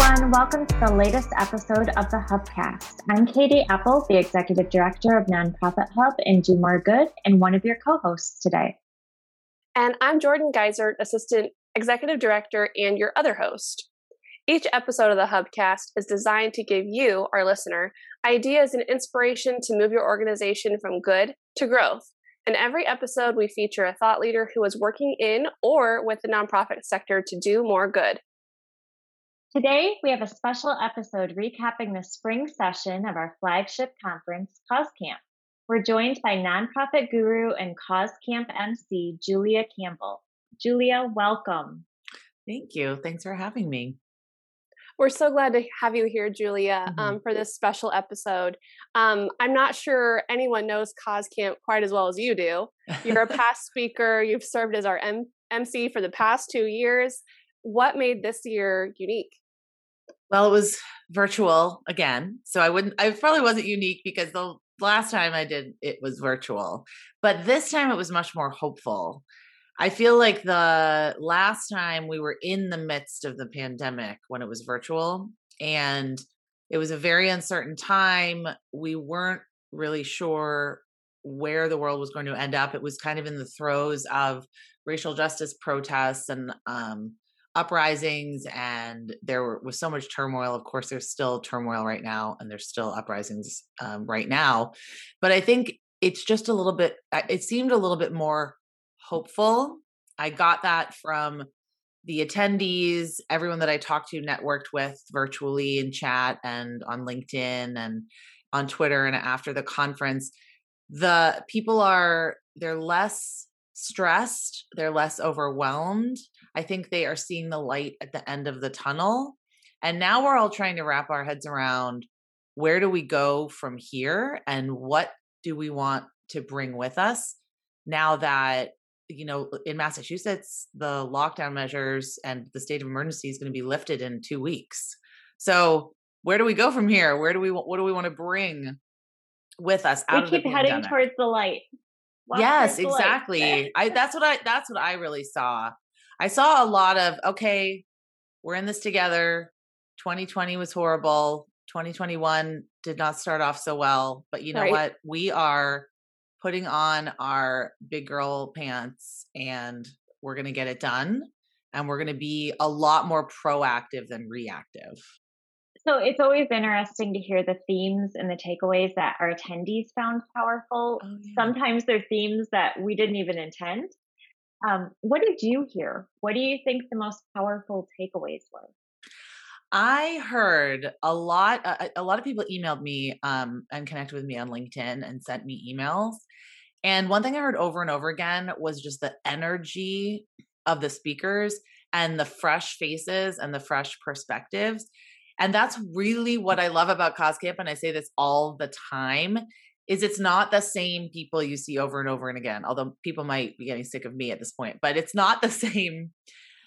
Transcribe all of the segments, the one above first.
everyone. Welcome to the latest episode of the Hubcast. I'm Katie Appold, the Executive Director of Nonprofit Hub and Do More Good, and one of your co hosts today. And I'm Jordan Geisert, Assistant Executive Director and your other host. Each episode of the Hubcast is designed to give you, our listener, ideas and inspiration to move your organization from good to growth. In every episode, we feature a thought leader who is working in or with the nonprofit sector to do more good. Today, we have a special episode recapping the spring session of our flagship conference, Cause Camp. We're joined by nonprofit guru and Cause Camp MC, Julia Campbell. Julia, welcome. Thank you. Thanks for having me. We're so glad to have you here, Julia, mm-hmm. um, for this special episode. Um, I'm not sure anyone knows Cause Camp quite as well as you do. You're a past speaker, you've served as our M- MC for the past two years. What made this year unique? Well, it was virtual again. So I wouldn't, I probably wasn't unique because the last time I did it was virtual, but this time it was much more hopeful. I feel like the last time we were in the midst of the pandemic when it was virtual and it was a very uncertain time. We weren't really sure where the world was going to end up. It was kind of in the throes of racial justice protests and um, uprisings, and there was so much turmoil. Of course, there's still turmoil right now, and there's still uprisings um, right now. But I think it's just a little bit, it seemed a little bit more hopeful. I got that from the attendees, everyone that I talked to, networked with virtually in chat and on LinkedIn and on Twitter and after the conference. The people are, they're less stressed, they're less overwhelmed. I think they are seeing the light at the end of the tunnel. And now we're all trying to wrap our heads around where do we go from here and what do we want to bring with us now that you know, in Massachusetts, the lockdown measures and the state of emergency is going to be lifted in two weeks. So where do we go from here? Where do we what do we want to bring with us out we keep heading towards the light. Yes, exactly. I that's what I that's what I really saw. I saw a lot of okay, we're in this together. 2020 was horrible. 2021 did not start off so well, but you know right. what? We are putting on our big girl pants and we're going to get it done and we're going to be a lot more proactive than reactive. So it's always interesting to hear the themes and the takeaways that our attendees found powerful. Oh, yeah. Sometimes they're themes that we didn't even intend. Um, what did you hear? What do you think the most powerful takeaways were? I heard a lot. A, a lot of people emailed me um, and connected with me on LinkedIn and sent me emails. And one thing I heard over and over again was just the energy of the speakers and the fresh faces and the fresh perspectives. And that's really what I love about Cause Camp. And I say this all the time is it's not the same people you see over and over and again although people might be getting sick of me at this point but it's not the same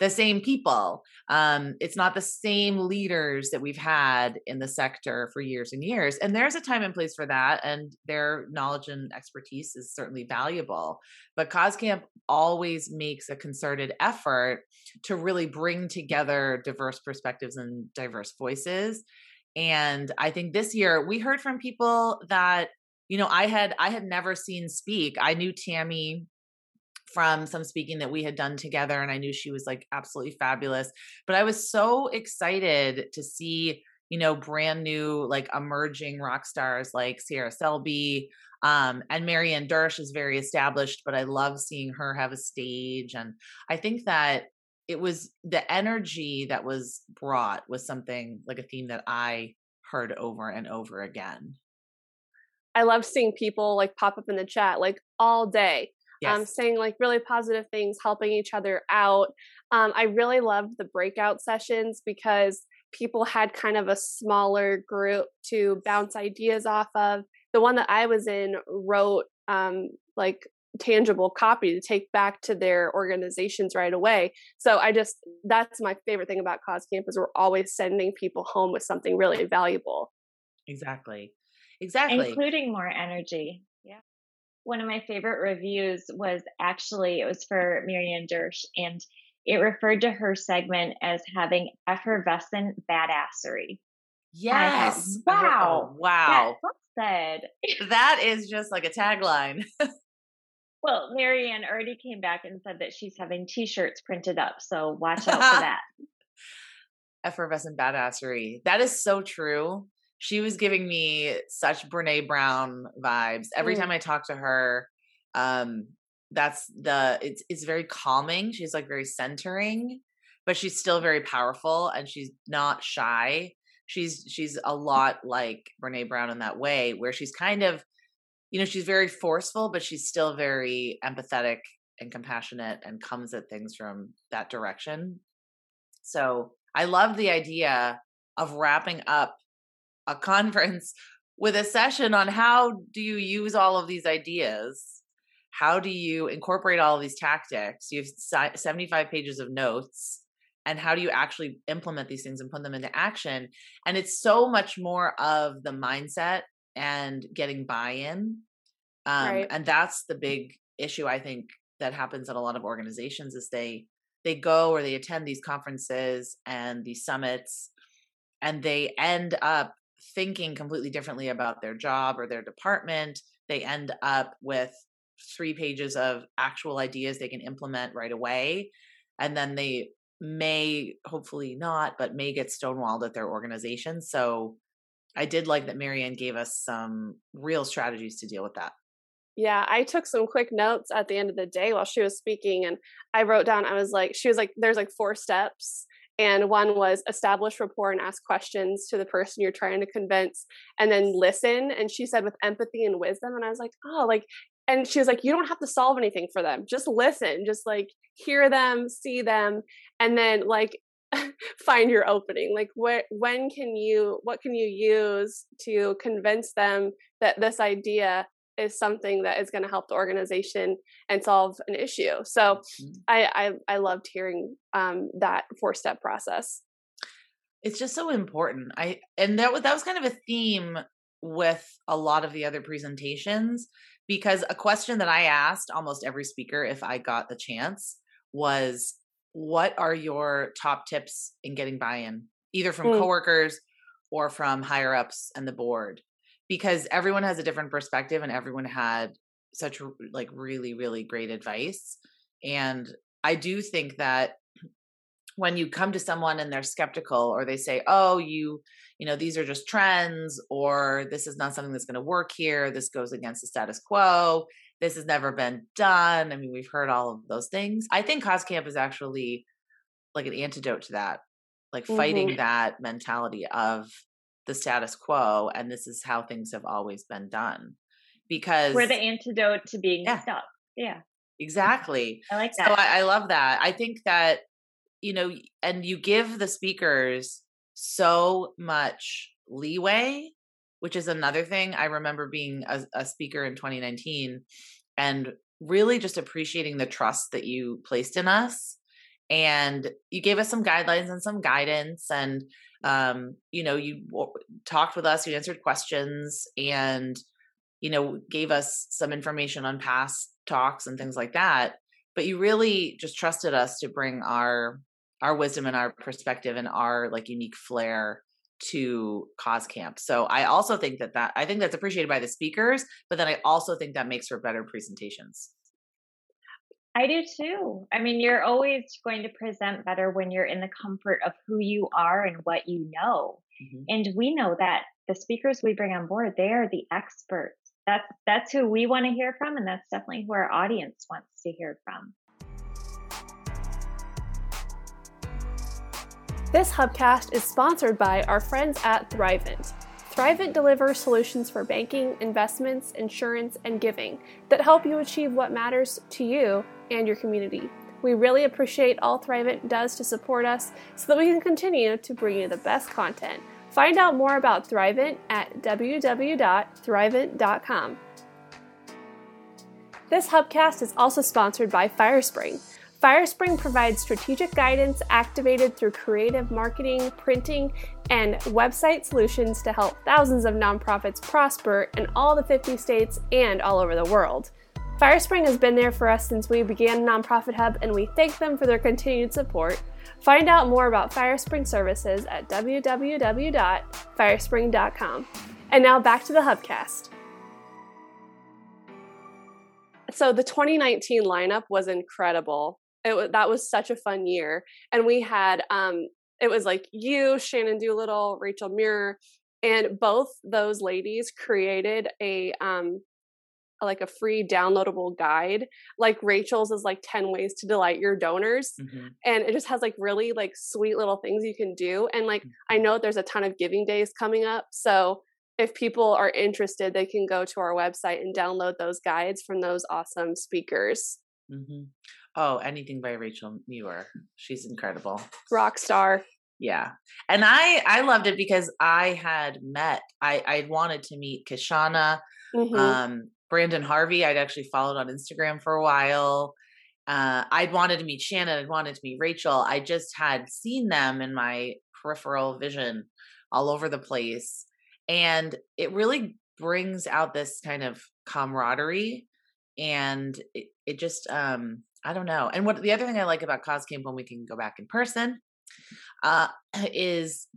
the same people. Um, it's not the same leaders that we've had in the sector for years and years. And there's a time and place for that, and their knowledge and expertise is certainly valuable. But Cause Camp always makes a concerted effort to really bring together diverse perspectives and diverse voices. And I think this year we heard from people that you know i had i had never seen speak i knew tammy from some speaking that we had done together and I knew she was like absolutely fabulous. But I was so excited to see, you know, brand new like emerging rock stars like Sierra Selby. Um, and Marianne Dersch is very established, but I love seeing her have a stage. And I think that it was the energy that was brought was something like a theme that I heard over and over again. I love seeing people like pop up in the chat like all day yes. um, saying like really positive things, helping each other out. Um, I really loved the breakout sessions because people had kind of a smaller group to bounce ideas off of. The one that I was in wrote um, like tangible copy to take back to their organizations right away. So I just that's my favorite thing about Cause Camp is we're always sending people home with something really valuable. Exactly. Exactly. Including more energy one of my favorite reviews was actually it was for Marianne Dersch, and it referred to her segment as having effervescent badassery. Yes. Thought, wow. wow. said. that is just like a tagline. well, Marianne already came back and said that she's having t-shirts printed up, so watch out for that. Effervescent badassery. That is so true. She was giving me such Brene Brown vibes. Every mm. time I talk to her, um, that's the it's it's very calming. She's like very centering, but she's still very powerful and she's not shy. She's she's a lot like Brene Brown in that way, where she's kind of, you know, she's very forceful, but she's still very empathetic and compassionate and comes at things from that direction. So I love the idea of wrapping up a conference with a session on how do you use all of these ideas? How do you incorporate all of these tactics? You have 75 pages of notes and how do you actually implement these things and put them into action? And it's so much more of the mindset and getting buy-in um, right. and that's the big issue i think that happens in a lot of organizations is they they go or they attend these conferences and these summits and they end up thinking completely differently about their job or their department they end up with three pages of actual ideas they can implement right away and then they may hopefully not but may get stonewalled at their organization so i did like that marianne gave us some real strategies to deal with that yeah, I took some quick notes at the end of the day while she was speaking, and I wrote down, I was like, she was like, there's like four steps. And one was establish rapport and ask questions to the person you're trying to convince, and then listen. And she said with empathy and wisdom. And I was like, oh, like, and she was like, you don't have to solve anything for them. Just listen, just like hear them, see them, and then like find your opening like where when can you what can you use to convince them that this idea is something that is going to help the organization and solve an issue. So mm-hmm. I, I, I loved hearing um, that four step process. It's just so important. I and that was that was kind of a theme with a lot of the other presentations because a question that I asked almost every speaker if I got the chance was what are your top tips in getting buy-in either from mm. coworkers or from higher ups and the board because everyone has a different perspective and everyone had such like really really great advice and i do think that when you come to someone and they're skeptical or they say oh you you know these are just trends or this is not something that's going to work here this goes against the status quo this has never been done i mean we've heard all of those things i think Cause Camp is actually like an antidote to that like fighting mm-hmm. that mentality of the status quo and this is how things have always been done because we're the antidote to being yeah. stuck yeah. Exactly. I like that. So I, I love that. I think that you know and you give the speakers so much leeway which is another thing. I remember being a, a speaker in 2019 and really just appreciating the trust that you placed in us and you gave us some guidelines and some guidance and um, you know, you talked with us, you answered questions, and you know, gave us some information on past talks and things like that. But you really just trusted us to bring our our wisdom and our perspective and our like unique flair to cause camp. So I also think that that I think that's appreciated by the speakers, but then I also think that makes for better presentations. I do too. I mean, you're always going to present better when you're in the comfort of who you are and what you know. Mm-hmm. And we know that the speakers we bring on board, they are the experts. That's that's who we want to hear from and that's definitely who our audience wants to hear from. This hubcast is sponsored by our friends at Thrivent. Thrivent delivers solutions for banking, investments, insurance, and giving that help you achieve what matters to you and your community. We really appreciate all Thrivent does to support us so that we can continue to bring you the best content. Find out more about Thrivent at www.thrivent.com. This Hubcast is also sponsored by Firespring. Firespring provides strategic guidance activated through creative marketing, printing, and website solutions to help thousands of nonprofits prosper in all the 50 states and all over the world. Firespring has been there for us since we began Nonprofit Hub, and we thank them for their continued support. Find out more about Firespring services at www.firespring.com. And now back to the Hubcast. So the 2019 lineup was incredible. It that was such a fun year, and we had um, it was like you, Shannon Doolittle, Rachel Muir, and both those ladies created a um, like a free downloadable guide like rachel's is like 10 ways to delight your donors mm-hmm. and it just has like really like sweet little things you can do and like mm-hmm. i know there's a ton of giving days coming up so if people are interested they can go to our website and download those guides from those awesome speakers mm-hmm. oh anything by rachel muir she's incredible rock star yeah and i i loved it because i had met i i wanted to meet kishana mm-hmm. um brandon harvey i'd actually followed on instagram for a while uh, I'd wanted to meet Shannon. I'd wanted to meet Rachel. I just had seen them in my peripheral vision all over the place. And it really brings out this kind of camaraderie. And it, it just, um, I don't know. And what the other thing I like about Cause Camp when we can go back in person uh, is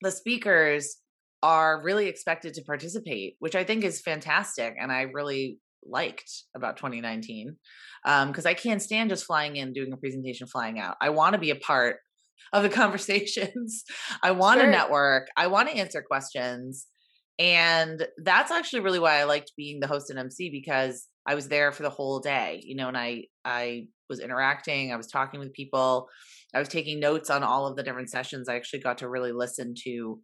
the speakers are really expected to participate, which I think is fantastic. And I really liked about 2019 because um, I can't stand just flying in, doing a presentation, flying out. I want to be a part of the conversations. I want to sure. network. I want to answer questions. And that's actually really why I liked being the host and MC because I was there for the whole day, you know, and I I was interacting, I was talking with people, I was taking notes on all of the different sessions. I actually got to really listen to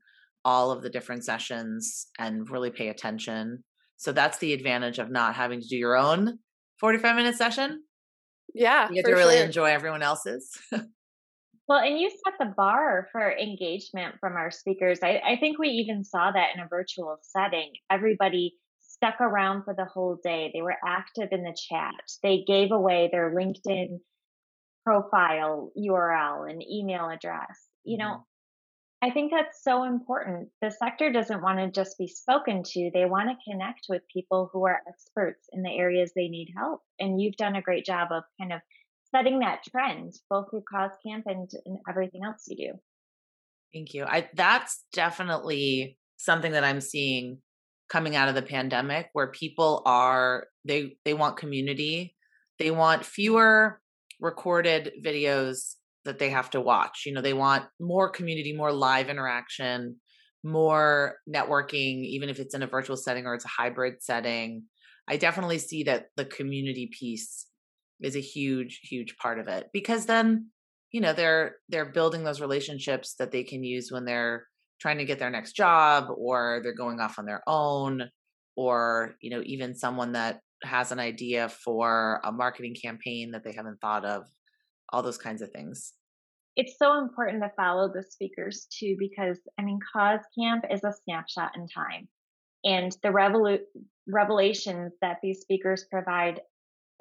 all of the different sessions and really pay attention. So that's the advantage of not having to do your own 45 minute session. Yeah. You get to really sure. enjoy everyone else's. well, and you set the bar for engagement from our speakers. I, I think we even saw that in a virtual setting. Everybody stuck around for the whole day. They were active in the chat. They gave away their LinkedIn profile URL and email address. You know, mm-hmm. I think that's so important. The sector doesn't want to just be spoken to, they want to connect with people who are experts in the areas they need help. And you've done a great job of kind of setting that trend, both through Cause Camp and, and everything else you do. Thank you. I that's definitely something that I'm seeing coming out of the pandemic where people are they they want community. They want fewer recorded videos that they have to watch. You know, they want more community, more live interaction, more networking, even if it's in a virtual setting or it's a hybrid setting. I definitely see that the community piece is a huge, huge part of it because then, you know, they're they're building those relationships that they can use when they're trying to get their next job or they're going off on their own or, you know, even someone that has an idea for a marketing campaign that they haven't thought of all those kinds of things. It's so important to follow the speakers too, because I mean, Cause Camp is a snapshot in time. And the revolu- revelations that these speakers provide,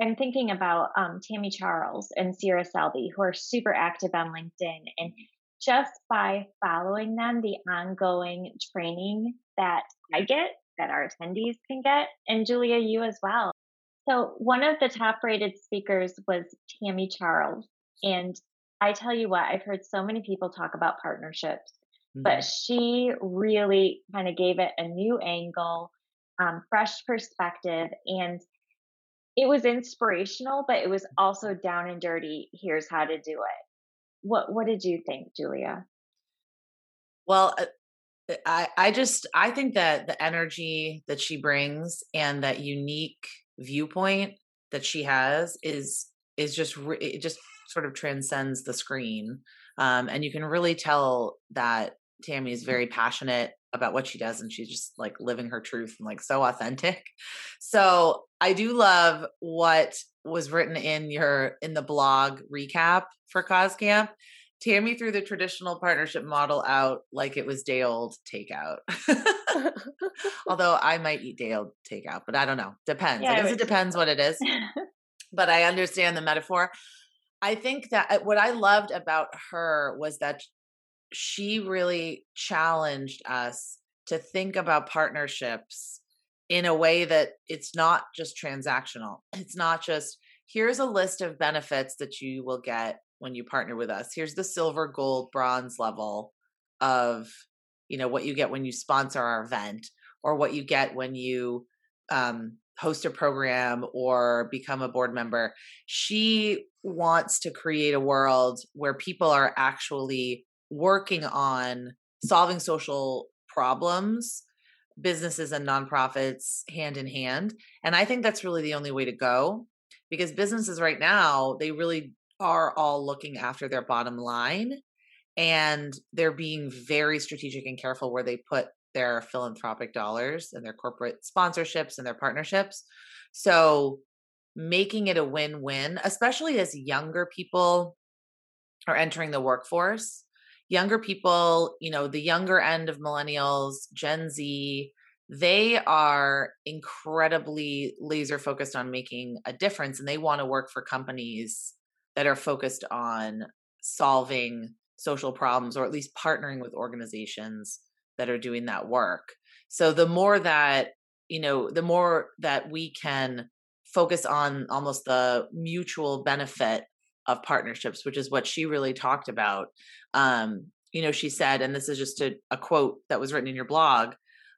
I'm thinking about um, Tammy Charles and Sierra Selby, who are super active on LinkedIn. And just by following them, the ongoing training that I get, that our attendees can get, and Julia, you as well. So, one of the top rated speakers was Tammy Charles. And I tell you what, I've heard so many people talk about partnerships, mm-hmm. but she really kind of gave it a new angle, um, fresh perspective, and it was inspirational, but it was also down and dirty. Here's how to do it. What What did you think, Julia? Well, uh, I I just I think that the energy that she brings and that unique viewpoint that she has is is just it just sort of transcends the screen um, and you can really tell that tammy is very passionate about what she does and she's just like living her truth and like so authentic. So i do love what was written in your in the blog recap for cause camp tammy threw the traditional partnership model out like it was day old takeout. Although i might eat day old takeout but i don't know. Depends. Yeah, i guess it depends what it is. But i understand the metaphor i think that uh, what i loved about her was that she really challenged us to think about partnerships in a way that it's not just transactional. It's not just here's a list of benefits that you will get when you partner with us. Here's the silver, gold, bronze level of you know what you get when you sponsor our event or what you get when you um, host a program or become a board member. She wants to create a world where people are actually working on solving social problems businesses and nonprofits hand in hand and i think that's really the only way to go because businesses right now they really are all looking after their bottom line and they're being very strategic and careful where they put their philanthropic dollars and their corporate sponsorships and their partnerships. So making it a win-win, especially as younger people are entering the workforce. Younger people, you know, the younger end of millennials, Gen Z, they are incredibly laser focused on making a difference and they want to work for companies that are focused on solving social problems or at least partnering with organizations that are doing that work. So the more that, you know, the more that we can focus on almost the mutual benefit of partnerships, which is what she really talked about. Um, you know, she said, and this is just a, a quote that was written in your blog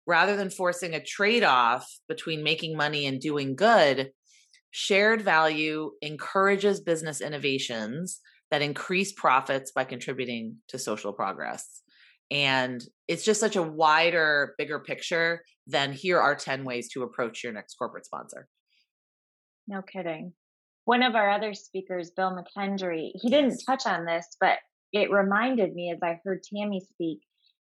rather than forcing a trade off between making money and doing good, shared value encourages business innovations that increase profits by contributing to social progress. And it's just such a wider, bigger picture than here are 10 ways to approach your next corporate sponsor. No kidding. One of our other speakers, Bill McKendry, he didn't touch on this, but it reminded me as I heard Tammy speak.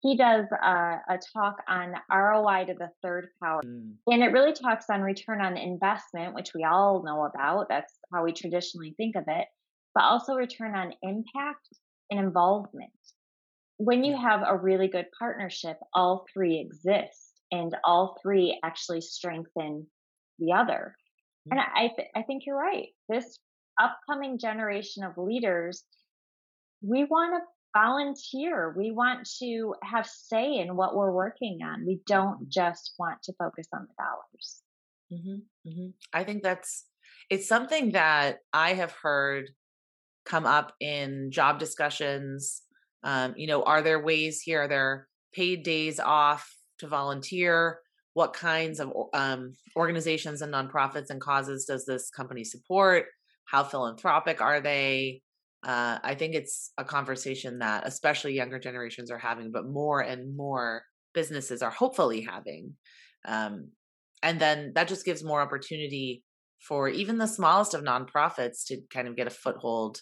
He does a, a talk on ROI to the third power. Mm. And it really talks on return on investment, which we all know about. That's how we traditionally think of it, but also return on impact and involvement when you have a really good partnership, all three exist and all three actually strengthen the other. And mm-hmm. I, th- I think you're right. This upcoming generation of leaders, we want to volunteer. We want to have say in what we're working on. We don't mm-hmm. just want to focus on the dollars. Mm-hmm, mm-hmm. I think that's it's something that I have heard come up in job discussions um, you know, are there ways here? Are there paid days off to volunteer? What kinds of um, organizations and nonprofits and causes does this company support? How philanthropic are they? Uh, I think it's a conversation that especially younger generations are having, but more and more businesses are hopefully having. Um, and then that just gives more opportunity for even the smallest of nonprofits to kind of get a foothold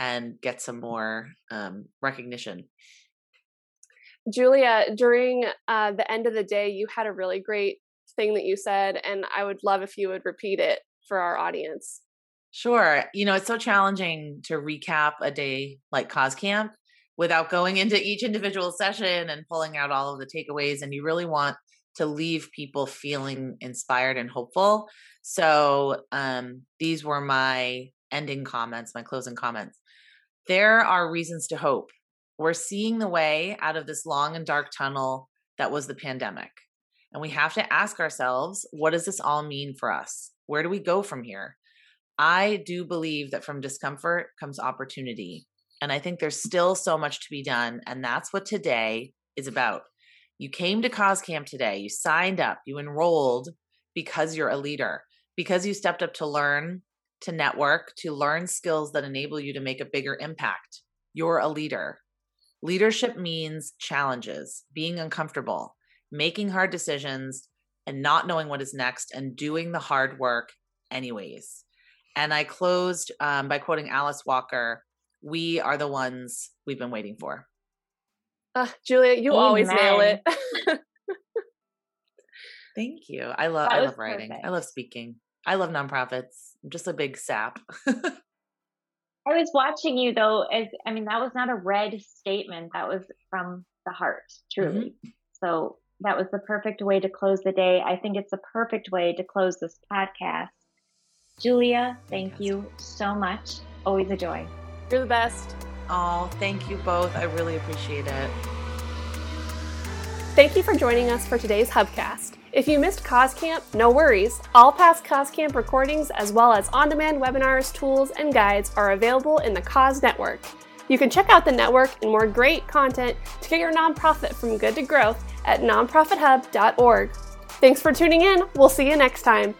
and get some more um, recognition. Julia, during uh, the end of the day, you had a really great thing that you said, and I would love if you would repeat it for our audience. Sure. You know, it's so challenging to recap a day like Cause Camp without going into each individual session and pulling out all of the takeaways. And you really want to leave people feeling inspired and hopeful. So um, these were my ending comments, my closing comments. There are reasons to hope. We're seeing the way out of this long and dark tunnel that was the pandemic. And we have to ask ourselves what does this all mean for us? Where do we go from here? I do believe that from discomfort comes opportunity. And I think there's still so much to be done. And that's what today is about. You came to Cause Camp today, you signed up, you enrolled because you're a leader, because you stepped up to learn, to network, to learn skills that enable you to make a bigger impact. You're a leader. Leadership means challenges, being uncomfortable, making hard decisions, and not knowing what is next, and doing the hard work anyways. And I closed um, by quoting Alice Walker We are the ones we've been waiting for. Uh, Julia, you Amen. always nail it. Thank you. I love I love writing. Perfect. I love speaking. I love nonprofits. I'm just a big sap. I was watching you though, as I mean, that was not a read statement. That was from the heart, truly. Mm-hmm. So that was the perfect way to close the day. I think it's the perfect way to close this podcast. Julia, thank you so much. Always a joy. You're the best. Oh, thank you both. I really appreciate it. Thank you for joining us for today's Hubcast. If you missed Cause Camp, no worries. All past Cause Camp recordings, as well as on demand webinars, tools, and guides, are available in the Cause Network. You can check out the network and more great content to get your nonprofit from good to growth at nonprofithub.org. Thanks for tuning in. We'll see you next time.